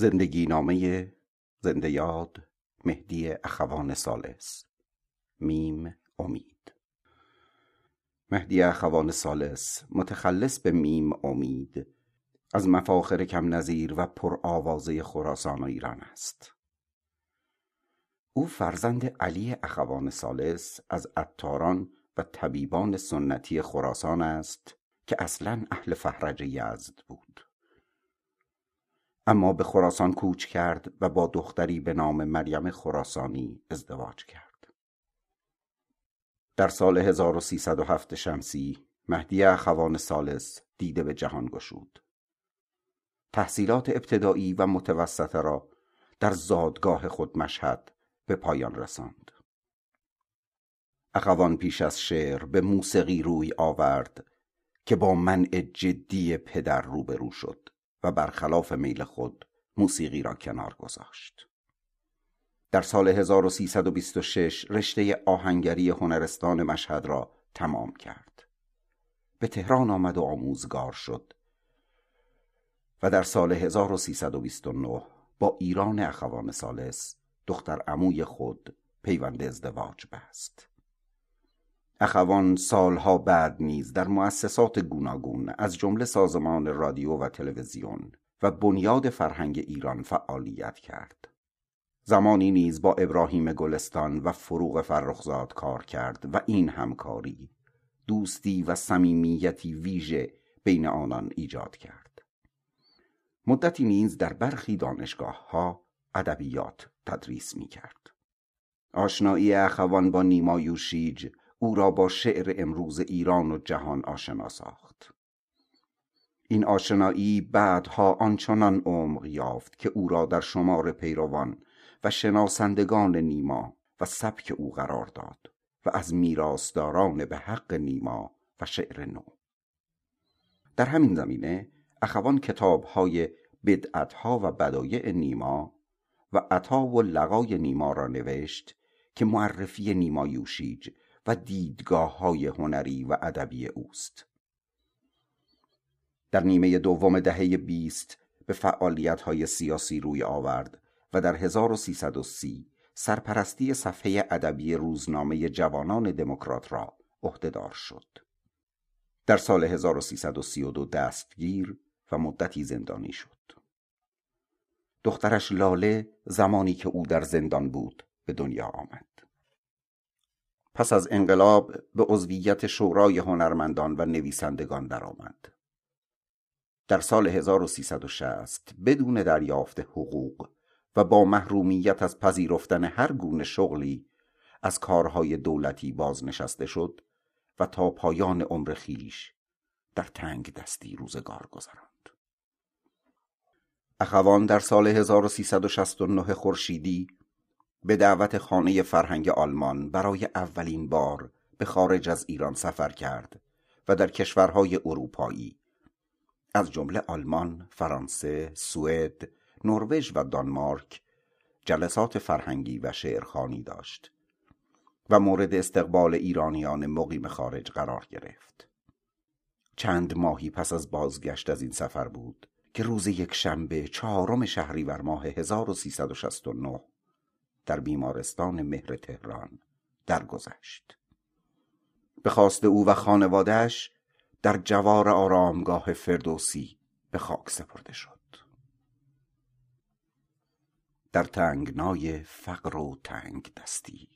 زندگی نامه زنده یاد مهدی اخوان سالس میم امید. مهدی اخوان سالس متخلص به میم امید. از مفاخر کم نظیر و پر آوازه خراسان و ایران است. او فرزند علی اخوان سالس از عطاران و طبیبان سنتی خراسان است که اصلا اهل فهرج یزد بود. اما به خراسان کوچ کرد و با دختری به نام مریم خراسانی ازدواج کرد. در سال 1307 شمسی مهدی اخوان سالس دیده به جهان گشود. تحصیلات ابتدایی و متوسطه را در زادگاه خود مشهد به پایان رساند. اخوان پیش از شعر به موسیقی روی آورد که با منع جدی پدر روبرو شد. و برخلاف میل خود موسیقی را کنار گذاشت. در سال 1326 رشته آهنگری هنرستان مشهد را تمام کرد. به تهران آمد و آموزگار شد و در سال 1329 با ایران اخوان سالس دختر عموی خود پیوند ازدواج بست. اخوان سالها بعد نیز در مؤسسات گوناگون از جمله سازمان رادیو و تلویزیون و بنیاد فرهنگ ایران فعالیت کرد. زمانی نیز با ابراهیم گلستان و فروغ فرخزاد کار کرد و این همکاری دوستی و صمیمیتی ویژه بین آنان ایجاد کرد. مدتی نیز در برخی دانشگاه ها ادبیات تدریس می کرد آشنایی اخوان با نیما یوشیج او را با شعر امروز ایران و جهان آشنا ساخت. این آشنایی بعدها آنچنان عمق یافت که او را در شمار پیروان و شناسندگان نیما و سبک او قرار داد و از میراثداران به حق نیما و شعر نو. در همین زمینه اخوان کتابهای بدعتها و بدایع نیما و عطا و لقای نیما را نوشت که معرفی نیما یوشیج و دیدگاه های هنری و ادبی اوست. در نیمه دوم دهه بیست به فعالیت های سیاسی روی آورد و در 1330 سرپرستی صفحه ادبی روزنامه جوانان دموکرات را عهدهدار شد. در سال 1332 دستگیر و مدتی زندانی شد. دخترش لاله زمانی که او در زندان بود به دنیا آمد. پس از انقلاب به عضویت شورای هنرمندان و نویسندگان درآمد. در سال 1360 بدون دریافت حقوق و با محرومیت از پذیرفتن هر گونه شغلی از کارهای دولتی بازنشسته شد و تا پایان عمر خیش در تنگ دستی روزگار گذراند. اخوان در سال 1369 خورشیدی به دعوت خانه فرهنگ آلمان برای اولین بار به خارج از ایران سفر کرد و در کشورهای اروپایی از جمله آلمان، فرانسه، سوئد، نروژ و دانمارک جلسات فرهنگی و شعرخانی داشت و مورد استقبال ایرانیان مقیم خارج قرار گرفت. چند ماهی پس از بازگشت از این سفر بود که روز یک شنبه چهارم شهریور ماه 1369 در بیمارستان مهر تهران درگذشت. به خواست او و خانوادهش در جوار آرامگاه فردوسی به خاک سپرده شد. در تنگنای فقر و تنگ دستی.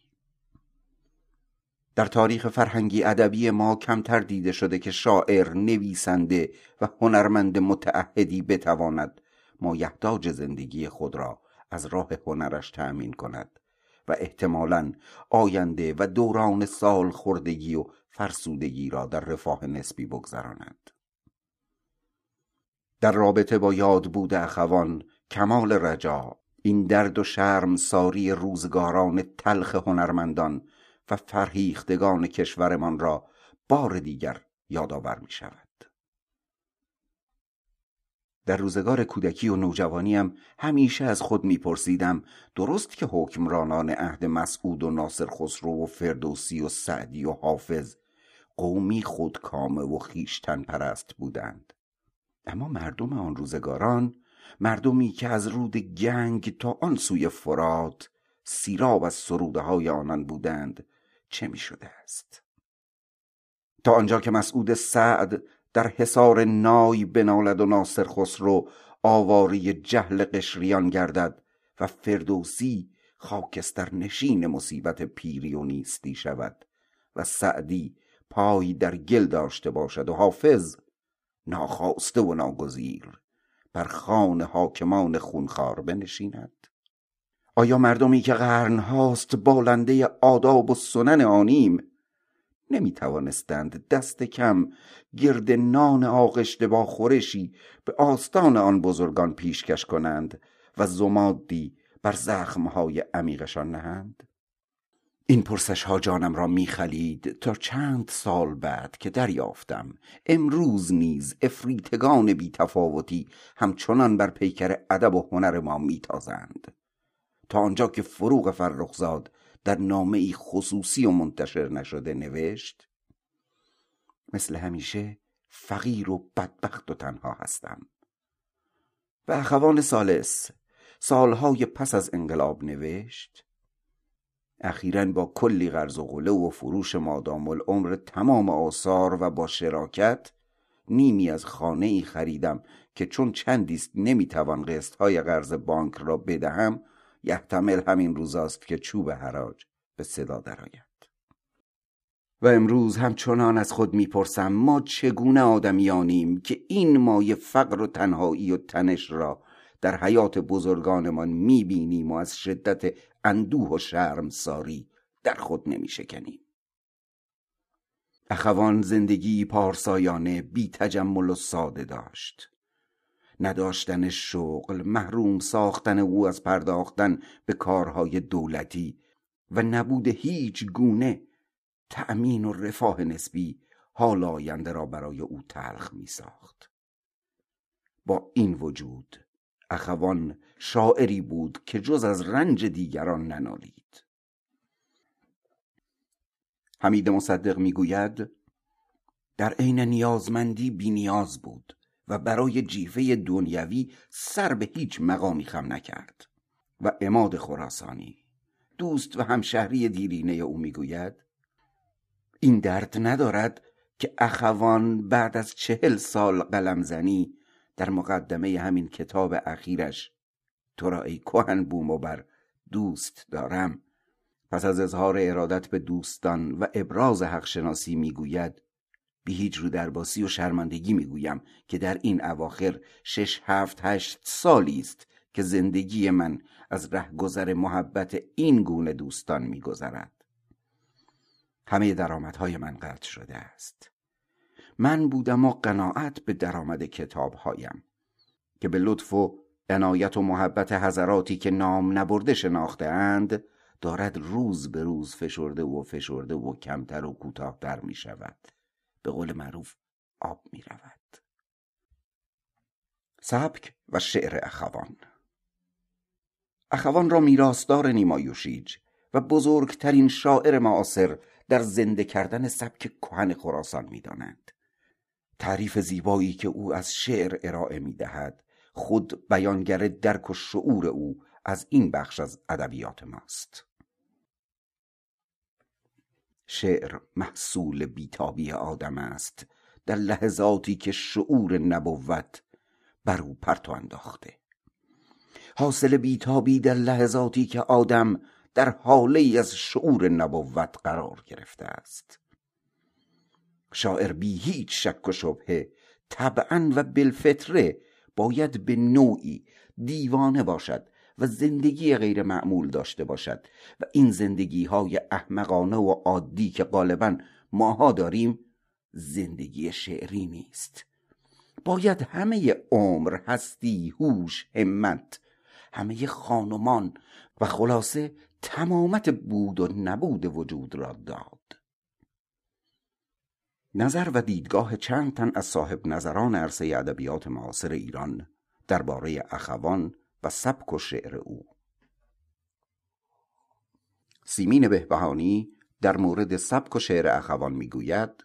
در تاریخ فرهنگی ادبی ما کمتر دیده شده که شاعر نویسنده و هنرمند متعهدی بتواند مایحتاج زندگی خود را از راه هنرش تأمین کند و احتمالا آینده و دوران سال خوردگی و فرسودگی را در رفاه نسبی بگذراند. در رابطه با یاد بوده اخوان کمال رجا این درد و شرم ساری روزگاران تلخ هنرمندان و فرهیختگان کشورمان را بار دیگر یادآور می شود در روزگار کودکی و نوجوانیم همیشه از خود میپرسیدم درست که حکمرانان عهد مسعود و ناصر خسرو و فردوسی و سعدی و حافظ قومی خودکامه و خیشتن پرست بودند. اما مردم آن روزگاران مردمی که از رود گنگ تا آن سوی فرات سیراب از سروده های آنان بودند چه می شده است؟ تا آنجا که مسعود سعد در حصار نای بنالد و ناصر خسرو آواره جهل قشریان گردد و فردوسی خاکستر نشین مصیبت پیری و نیستی شود و سعدی پای در گل داشته باشد و حافظ ناخواسته و ناگزیر بر خان حاکمان خونخوار بنشیند. آیا مردمی که قرنهاست بالنده آداب و سنن آنیم نمی توانستند دست کم گرد نان آغشته با خورشی به آستان آن بزرگان پیشکش کنند و زمادی بر زخمهای عمیقشان نهند. این پرسش ها جانم را میخلید تا چند سال بعد که دریافتم. امروز نیز افریتگان بی تفاوتی همچنان بر پیکر ادب و هنر ما میتازند. تا آنجا که فروغ فرخزاد در نامه ای خصوصی و منتشر نشده نوشت مثل همیشه فقیر و بدبخت و تنها هستم. و اخوان سالس سالهای پس از انقلاب نوشت اخیرا با کلی قرض و قله و فروش مادام العمر تمام آثار و با شراکت نیمی از خانه ای خریدم که چون چندیست نمی‌توان قسط های قرض بانک را بدهم یحتمل همین روزاست که چوب حراج به صدا درآید. و امروز همچنان از خود می‌پرسم ما چگونه آدمیانیم که این مایه فقر و تنهایی و تنش را در حیات بزرگانمان می‌بینیم و از شدت اندوه و شرم ساری در خود نمیشکنیم؟ اخوان زندگی پارسایانه بی تجمل و ساده داشت. نداشتن شغل محروم ساختن او از پرداختن به کارهای دولتی و نبود هیچ گونه تأمین و رفاه نسبی حال آینده را برای او تلخ می ساخت. با این وجود اخوان شاعری بود که جز از رنج دیگران ننالید حمید مصدق می‌گوید در عین نیازمندی بی نیاز بود و برای جیفه دنیوی سر به هیچ مقامی خم نکرد. و اماد خراسانی دوست و همشهری دیرینه او می‌گوید این درد ندارد که اخوان بعد از چهل سال قلمزنی در مقدمه همین کتاب اخیرش تو را ای کهن بوم و بر دوست دارم. پس از اظهار ارادت به دوستان و ابراز حق شناسی می‌گوید بی هیچ رو درباسی و شرمندگی می‌گویم که در این اواخر شش هفت هشت سالی است که زندگی من از رهگذر محبت این گونه دوستان میگذرد. همه درآمدهای من قطع شده است. من بودم و قناعت به درآمد کتابهایم که به لطف و عنایت و محبت حضراتی که نام نبرده شناخته اند دارد روز به روز فشرده و فشرده و کمتر و کوتاهتر می شود به قول معروف آب می رود سبک و شعر اخوان. اخوان را میراثدار نیمایوشیج و بزرگترین شاعر معاصر در زنده کردن سبک کهن خراسان می‌دانند. تعریف زیبایی که او از شعر ارائه می دهد خود بیانگر درک و شعور او از این بخش از ادبیات ماست. شعر محصول بیتابی آدم است در لحظاتی که شعور نبوت بر او پرتو انداخته. حاصل بیتابی در لحظاتی که آدم در حاله از شعور نبوت قرار گرفته است. شاعر بی هیچ شک و شبهه طبعا و بالفطره باید به نوعی دیوانه باشد و زندگی غیر معمول داشته باشد و این زندگی های احمقانه و عادی که غالبا ماها داریم زندگی شعری نیست. باید همه عمر هستی هوش همت همه خانمان و خلاصه تمامت بود و نبود وجود را داد. نظر و دیدگاه چند تن از صاحب نظران عرصه ادبیات معاصر ایران درباره اخوان و سبک و شعر او سیمین بهبهانی در مورد سبک و شعر اخوان می‌گوید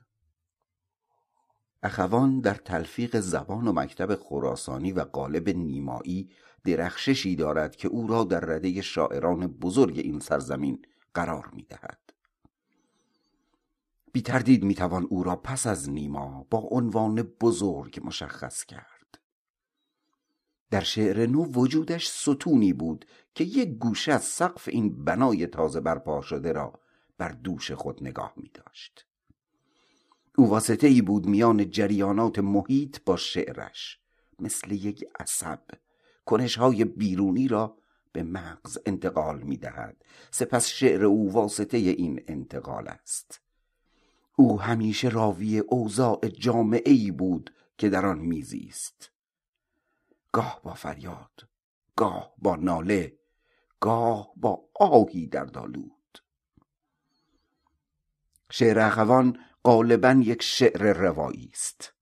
اخوان در تلفیق زبان و مکتب خراسانی و قالب نیمایی درخششی دارد که او را در رده شاعران بزرگ این سرزمین قرار می دهد. بی تردید می توان او را پس از نیما با عنوان بزرگ مشخص کرد. در شعر نو وجودش ستونی بود که یک گوشه از سقف این بنای تازه برپا شده را بر دوش خود نگاه می داشت. او واسطه ای بود میان جریانات محیط با شعرش مثل یک عصب. کنشهای بیرونی را به مغز انتقال می دهد. سپس شعر او واسطه این انتقال است. او همیشه راوی اوضاع جامعه ای بود که در آن میزیست گاه با فریاد گاه با ناله گاه با آهی در دالود. شعر اخوان غالبا یک شعر روایی است.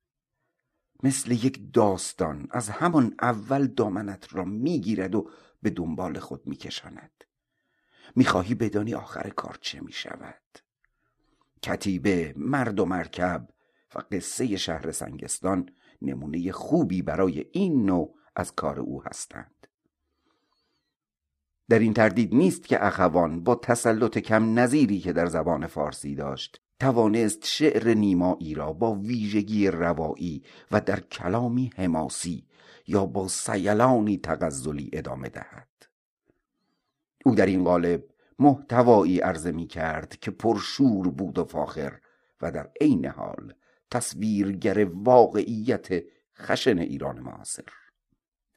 مثل یک داستان از همان اول دامنت را می‌گیرد و به دنبال خود میکشاند. می‌خواهی بدانی آخر کار چه می‌شود. کتیبه مرد و مرکب و قصه شهر سنگستان نمونه خوبی برای این نوع از کار او هستند. در این تردید نیست که اخوان با تسلط کم نظیری که در زبان فارسی داشت توانست شعر نیمایی را با ویژگی روایی و در کلامی حماسی یا با سیلانی تغزلی ادامه دهد. او در این قالب محتوایی عرضه می کرد که پرشور بود و فاخر و در عین حال تصویرگر واقعیت خشن ایران معاصر.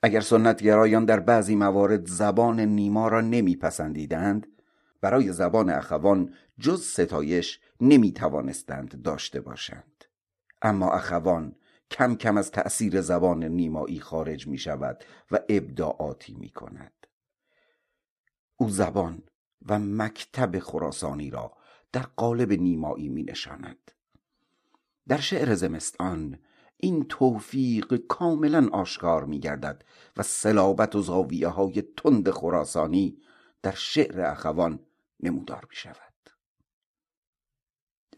اگر سنتگرایان در بعضی موارد زبان نیما را نمیپسندیدند برای زبان اخوان جز ستایش نمی توانستند داشته باشند. اما اخوان کم کم از تأثیر زبان نیمایی خارج می شود و ابداعاتی می کند او زبان و مکتب خراسانی را در قالب نیمایی می نشاند در شعر زمستان این توفیق کاملا آشکار می گردد و سلابت و زاویه های تند خراسانی در شعر اخوان نمودار می شود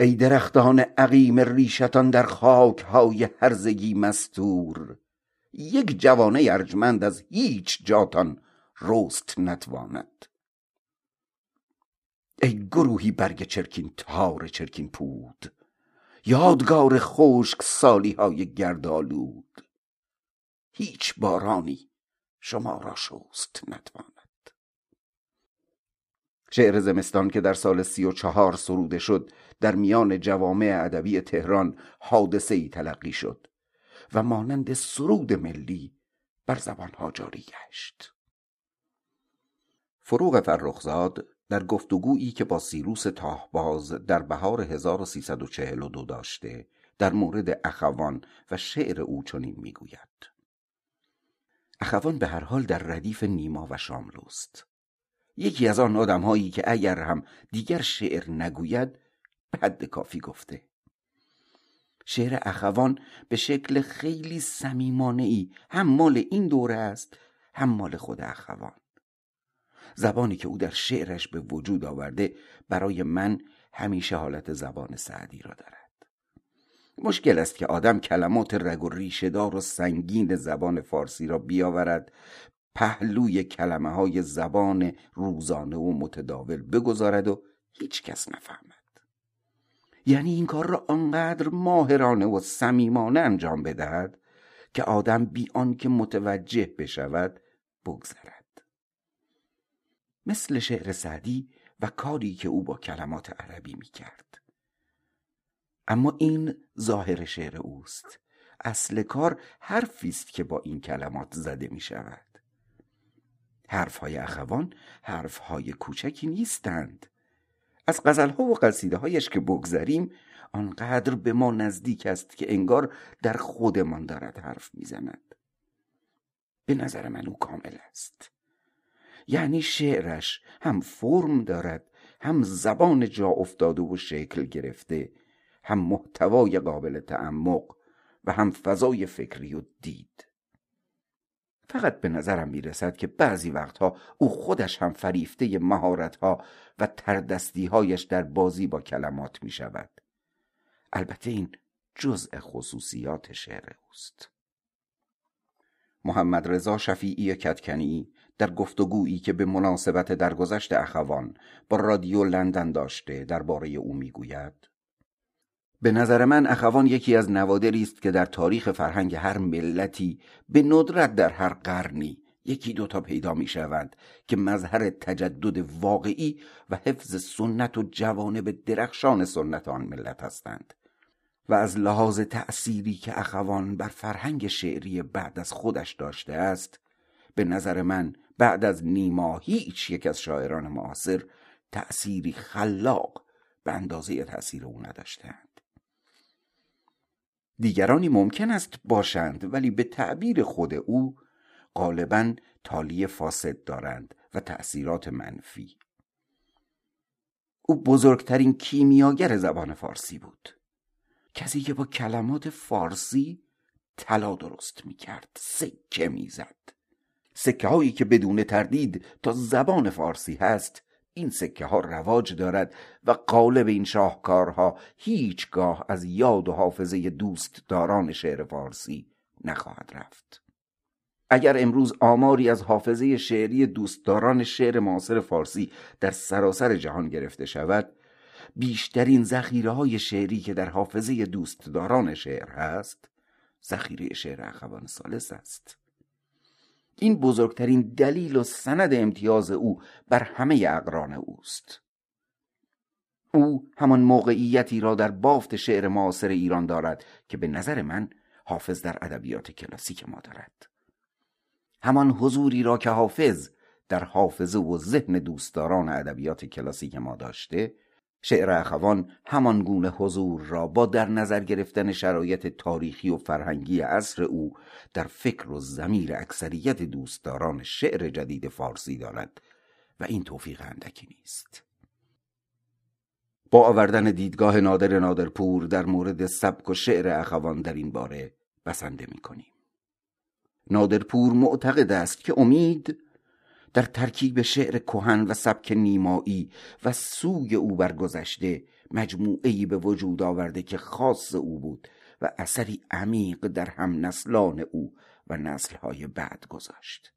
ای درختان عقیم ریشتان در خاک های هرزگی مستور یک جوانه ارجمند از هیچ جاتان رست نتواند. ای گروهی برگ چرکین تار چرکین پود یادگار خشک سالی های گردالود هیچ بارانی شما را شست نتواند. شعر زمستان که در سال سی و چهار سروده شد در میان جوامع ادبی تهران حادثه ای تلقی شد و مانند سرود ملی بر زبانها جاری گشت. فروغ فرخزاد در گفتگویی که با سیروس تاهباز در بهار 1342 داشته در مورد اخوان و شعر او چنین می‌گوید. اخوان به هر حال در ردیف نیما و شاملوست. یکی از آن آدم هایی که اگر هم دیگر شعر نگوید به حد کافی گفته. شعر اخوان به شکل خیلی سمیمانه ای هم مال این دوره است هم مال خود اخوان. زبانی که او در شعرش به وجود آورده برای من همیشه حالت زبان سعدی را دارد. مشکل است که آدم کلمات رگ و ریشهدار و سنگین زبان فارسی را بیاورد پهلوی کلمه های زبان روزانه و متداول بگذارد و هیچ کس نفهمد. یعنی این کار را آنقدر ماهرانه و صمیمانه انجام بدهد که آدم بی آنکه متوجه بشود بگذرد. مثل شعر سعدی و کاری که او با کلمات عربی می کرد اما این ظاهر شعر اوست. اصل کار حرفی است که با این کلمات زده می شود حرفهای اخوان حرفهای کوچکی نیستند. از غزلها و قصیده هایش که بگذریم آنقدر به ما نزدیک است که انگار در خودمان دارد حرف می‌زند. به نظر من او کامل است. یعنی شعرش هم فرم دارد هم زبان جا افتاده و شکل گرفته هم محتوای قابل تعمق و هم فضای فکری و دید فقط به نظرم می‌رسد که بعضی وقتها او خودش هم فریفته مهارتها و تردستیهایش در بازی با کلمات می شود. البته این جزء خصوصیات شعر اوست محمد رضا شفیعی کتکنی در گفتگویی که به مناسبت درگذشت اخوان با رادیو لندن داشته درباره او می‌گوید به نظر من اخوان یکی از نوادری است که در تاریخ فرهنگ هر ملتی به ندرت در هر قرنی یکی دوتا پیدا می شوند که مظهر تجدد واقعی و حفظ سنت و جوانب درخشان سنت آن ملت هستند و از لحاظ تأثیری که اخوان بر فرهنگ شعری بعد از خودش داشته است به نظر من بعد از نیما هیچ یک از شاعران معاصر تأثیری خلاق به اندازه تأثیر او نداشتند. دیگرانی ممکن است باشند ولی به تعبیر خود او غالبا تالی فاسد دارند و تأثیرات منفی. او بزرگترین کیمیاگر زبان فارسی بود. کسی که با کلمات فارسی طلا درست می کرد سکه می‌زد. سکه هایی که بدون تردید تا زبان فارسی هست این سکه ها رواج دارد و قالب این شاهکارها هیچگاه از یاد و حافظه دوست داران شعر فارسی نخواهد رفت. اگر امروز آماری از حافظه شعری دوستداران شعر معاصر فارسی در سراسر جهان گرفته شود بیشترین ذخیره های شعری که در حافظه دوستداران شعر هست ذخیره شعر اخوان سالس است. این بزرگترین دلیل و سند امتیاز او بر همه اقران اوست. او همان موقعیتی را در بافت شعر معاصر ایران دارد که به نظر من حافظ در ادبیات کلاسیک ما دارد. همان حضوری را که حافظ در حافظه و ذهن دوستداران ادبیات کلاسیک ما داشته شعر اخوان همان گونه حضور را با در نظر گرفتن شرایط تاریخی و فرهنگی عصر او در فکر و زمیر اکثریت دوستداران شعر جدید فارسی دارد و این توفیق اندکی نیست. با آوردن دیدگاه نادر نادرپور در مورد سبک و شعر اخوان در این باره بسنده می کنیم نادرپور معتقد است که امید در ترکیب شعر کهن و سبک نیمایی و سوی او برگذشته مجموعه به وجود آورده که خاص او بود و اثری عمیق در هم نسلان او و نسلهای بعد گذاشت.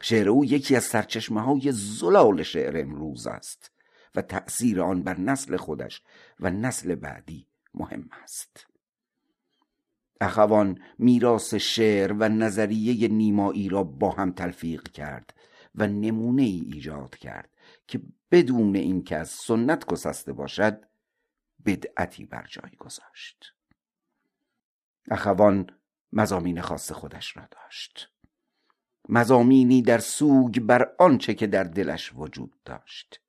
شعر او یکی از سرچشمه های زلال شعر امروز است و تأثیر آن بر نسل خودش و نسل بعدی مهم است. اخوان میراث شعر و نظریه نیمایی را با هم تلفیق کرد و نمونه ای ایجاد کرد که بدون اینکه از سنت گسسته باشد بدعتی بر جای گذاشت. اخوان مزامین خاص خودش را داشت. مزامینی در سوگ بر آنچه که در دلش وجود داشت.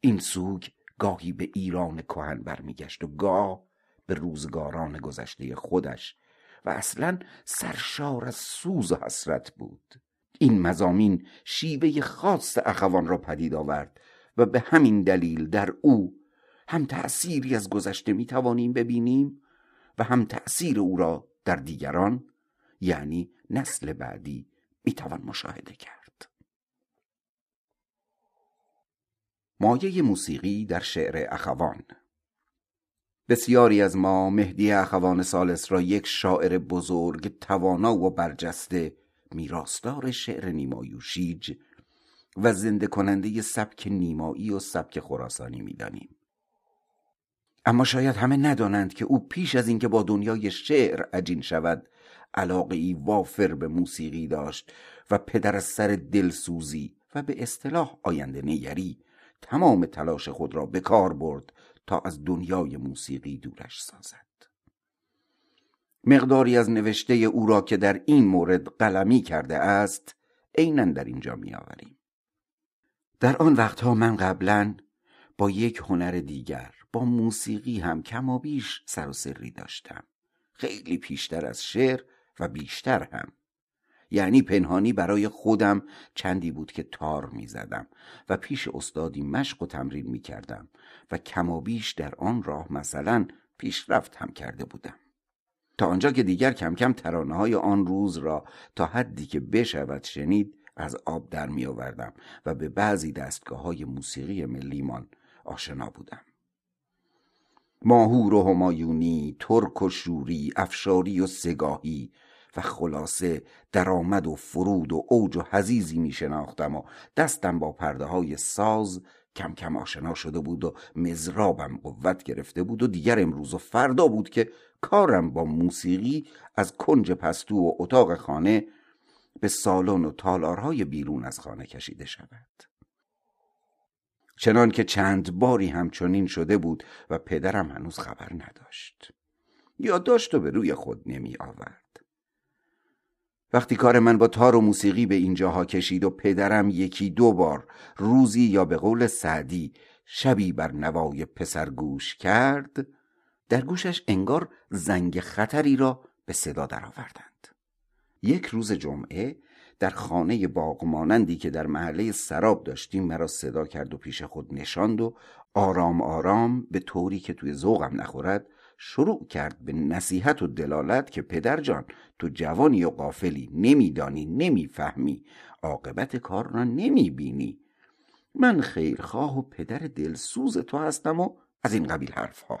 این سوگ گاهی به ایران کهن برمیگشت و گاه به روزگاران گذشته خودش و اصلا سرشار از سوز و حسرت بود. این مزامین شیوه خاص اخوان را پدید آورد و به همین دلیل در او هم تأثیری از گذشته می توانیم ببینیم و هم تأثیر او را در دیگران یعنی نسل بعدی می توان مشاهده کرد. مایه موسیقی در شعر اخوان بسیاری از ما مهدی اخوان سالس را یک شاعر بزرگ توانا و برجسته میراستار شعر نیمایوشیج و زنده کننده سبک نیمایی و سبک خراسانی می‌دانیم. اما شاید همه ندانند که او پیش از اینکه با دنیای شعر عجین شود علاقه ای وافر به موسیقی داشت و پدر سر دلسوزی و به اصطلاح آینده نیری تمام تلاش خود را به کار برد تا از دنیای موسیقی دورش سازد. مقداری از نوشته او را که در این مورد قلمی کرده است عینا در اینجا میآوریم. در آن وقتها من قبلا با یک هنر دیگر با موسیقی هم کم و بیش سر و سری داشتم. خیلی پیشتر از شعر و بیشتر هم یعنی پنهانی برای خودم چندی بود که تار می زدم و پیش استادی مشق و تمرین می کردم و کم و بیش در آن راه مثلا پیشرفت هم کرده بودم. تا آنجا که دیگر کم کم ترانه های آن روز را تا حدی که بشود شنید از آب در می آوردم و به بعضی دستگاه های موسیقی ملیمان آشنا بودم. ماهور و همایونی ترک و شوری افشاری و سگاهی و خلاصه درآمد و فرود و اوج و حزیزی می شناختم و دستم با پرده های ساز کم کم آشنا شده بود و مزرابم قوت گرفته بود و دیگر امروز و فردا بود که کارم با موسیقی از کنج پستو و اتاق خانه به سالن و تالارهای بیرون از خانه کشیده شود. چنان که چند باری همچنین شده بود و پدرم هنوز خبر نداشت. یا داشت و به روی خود نمی آورد. وقتی کار من با تار و موسیقی به اینجاها کشید و پدرم یکی دو بار روزی یا به قول سعدی شبی بر نوای پسر گوش کرد در گوشش انگار زنگ خطری را به صدا درآوردند. یک روز جمعه در خانه باغ مانندی که در محله سراب داشتیم مرا صدا کرد و پیش خود نشاند و آرام آرام به طوری که توی ذوقم نخورد شروع کرد به نصیحت و دلالت که پدر جان تو جوانی و قافلی نمیدانی نمی‌فهمی. عاقبت کار را نمی‌بینی. من خیرخواه و پدر دلسوز تو هستم و از این قبیل حرفها.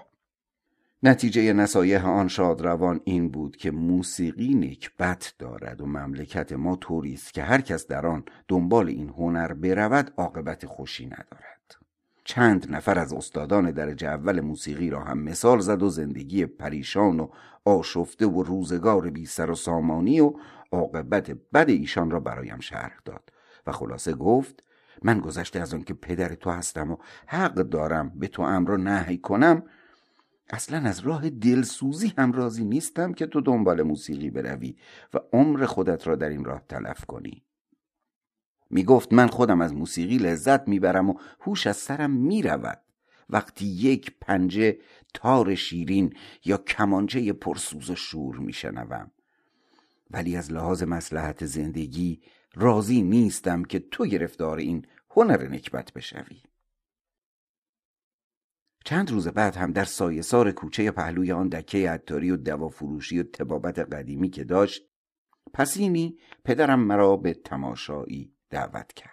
نتیجه نصایح آن شادروان این بود که موسیقی نکبت دارد و مملکت ما طوری است که هر کس در آن دنبال این هنر برود عاقبت خوشی ندارد. چند نفر از استادان درجه اول موسیقی را هم مثال زد و زندگی پریشان و آشفته و روزگار بی سر و سامانی و عاقبت بد ایشان را برایم شرح داد. و خلاصه گفت من گذشته از آن که پدر تو هستم و حق دارم به تو امر نهی کنم اصلا از راه دلسوزی هم راضی نیستم که تو دنبال موسیقی بروی و عمر خودت را در این راه تلف کنی. می گفت من خودم از موسیقی لذت می‌برم و هوش از سرم می‌رود. وقتی یک پنجه تار شیرین یا کمانچه پرسوز و شور میشنوم. ولی از لحاظ مسلحت زندگی راضی نیستم که تو گرفتار این هنر نکبت بشوی. چند روز بعد هم در سایه سار کوچه پهلوی آن دکه عطاری و دوا فروشی و تبابت قدیمی که داشت پسینی پدرم مرا به تماشایی دعوت کرد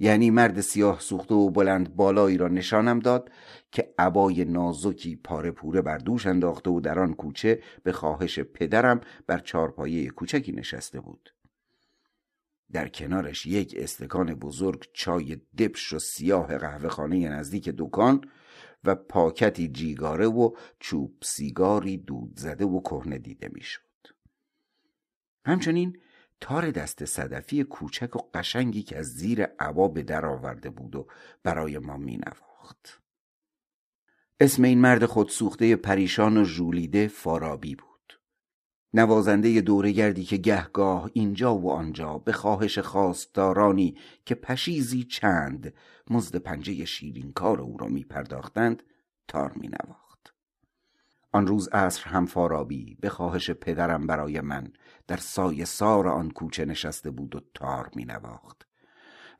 یعنی مرد سیاه سوخته و بلند بالایی را نشانم داد که عبای نازکی پاره پوره بر دوش انداخته و در آن کوچه به خواهش پدرم بر چارپایه کوچکی نشسته بود در کنارش یک استکان بزرگ چای دبش و سیاه قهوه خانه نزدیک دکان و پاکتی جیگاره و چوب سیگاری دود زده و کهنه دیده می‌شد. همچنین تار دست صدفی کوچک و قشنگی که از زیر عبا به در آورده بود و برای ما می نواخت. اسم این مرد خودسوخته پریشان و ژولیده فارابی بود. نوازنده دورگردی که گهگاه اینجا و آنجا به خواهش خواستارانی که پشیزی چند مزد پنجه شیرین کار او را می پرداختند تار می نواخت. آن روز عصر هم فارابی به خواهش پدرم برای من در سایه سار آن کوچه نشسته بود و تار می نواخت.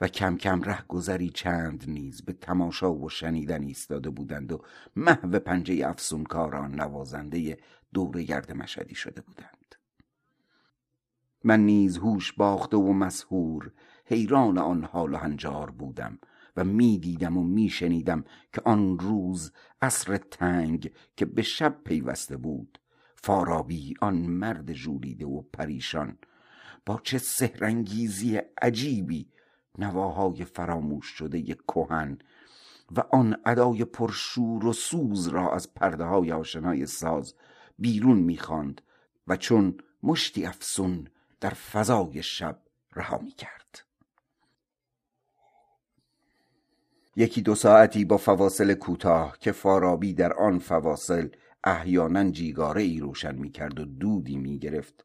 و کم کم ره گذری چند نیز به تماشا و شنیدن ایستاده بودند و محو پنجه افسونکار آن نوازنده دور گرد مشهدی شده بودند. من نیز هوش باخته و مسهور حیران آن حال و هنجار بودم. و می‌دیدم و میشنیدم که آن روز عصر تنگ که به شب پیوسته بود. فارابی آن مرد ژولیده و پریشان. با چه سهرنگیزی عجیبی نواهای فراموش شده کهن و آن ادای پرشور و سوز را از پرده های آشنای ساز بیرون می‌خواند و چون مشتی افسون در فضای شب رها می‌کرد. یکی دو ساعتی با فواصل کوتاه که فارابی در آن فواصل احیانا جیگاره ای روشن می‌کرد و دودی می‌گرفت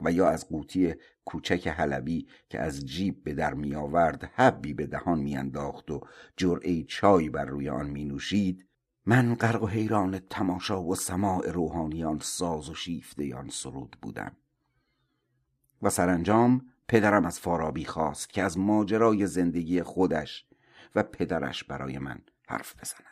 و یا از قوطی کوچک حلبی که از جیب به در می آورد حبی به دهان میانداخت و جرعه چای بر روی آن می نوشید من غرق و حیران تماشا و سماع روحانیان ساز و شیفته آن سرود بودم. و سرانجام پدرم از فارابی خواست که از ماجرای زندگی خودش و پدرش برای من حرف بزند.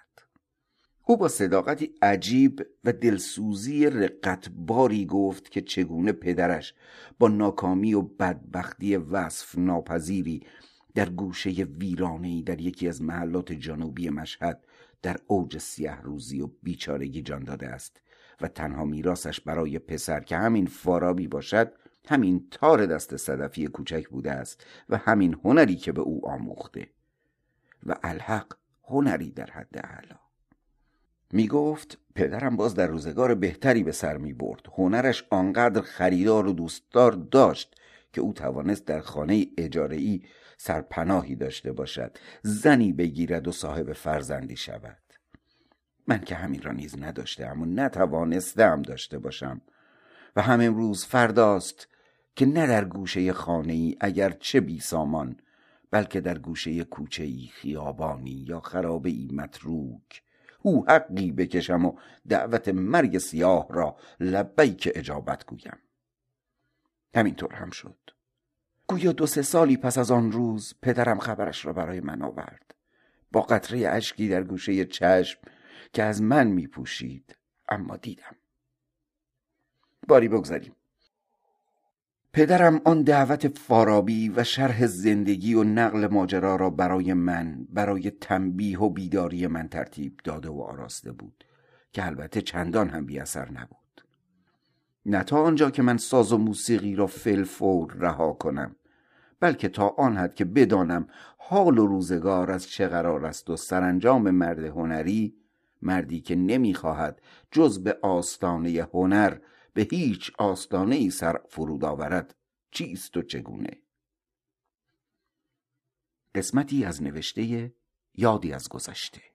او با صداقتی عجیب و دلسوزی رقتباری گفت که چگونه پدرش با ناکامی و بدبختی وصف ناپذیری در گوشه ویرانهای در یکی از محلات جنوبی مشهد در اوج سیه روزی و بیچارگی جان داده است و تنها میراسش برای پسر که همین فارابی باشد همین تار دست صدفی کوچک بوده است و همین هنری که به او آموخته. و الحق هنری در حد اعلا می گفت پدرم باز در روزگار بهتری به سر می برد هنرش آنقدر خریدار و دوستدار داشت که او توانست در خانه اجارهی سرپناهی داشته باشد زنی بگیرد و صاحب فرزندی شود. من که همین را نیز نداشتم و نتوانستم داشته باشم. و هم امروز فرداست که نه در گوشه خانه ای اگر چه بی سامان بلکه در گوشه کوچه ای خیابانی یا خرابه ای متروک. او حقی بکشم و دعوت مرگ سیاه را که اجابت گویم. همینطور هم شد. گویا دو سه سالی پس از آن روز پدرم خبرش را برای من آورد. با قطره اشکی در گوشه چشم که از من می پوشید اما دیدم. باری بگذاریم. پدرم آن دعوت فارابی و شرح زندگی و نقل ماجرا را برای من برای تنبیه و بیداری من ترتیب داده و آراسته بود که البته چندان هم بی اثر نبود. نه تا آنجا که من ساز و موسیقی را فور رها کنم بلکه تا آن حد که بدانم حال و روزگار از چه قرار است و سرانجام مرد هنری مردی که نمی‌خواهد جز به آستانه هنر به هیچ آستانه ای سر فرود آورد. چیست و چگونه؟ قسمتی از نوشته یادی از گذشته.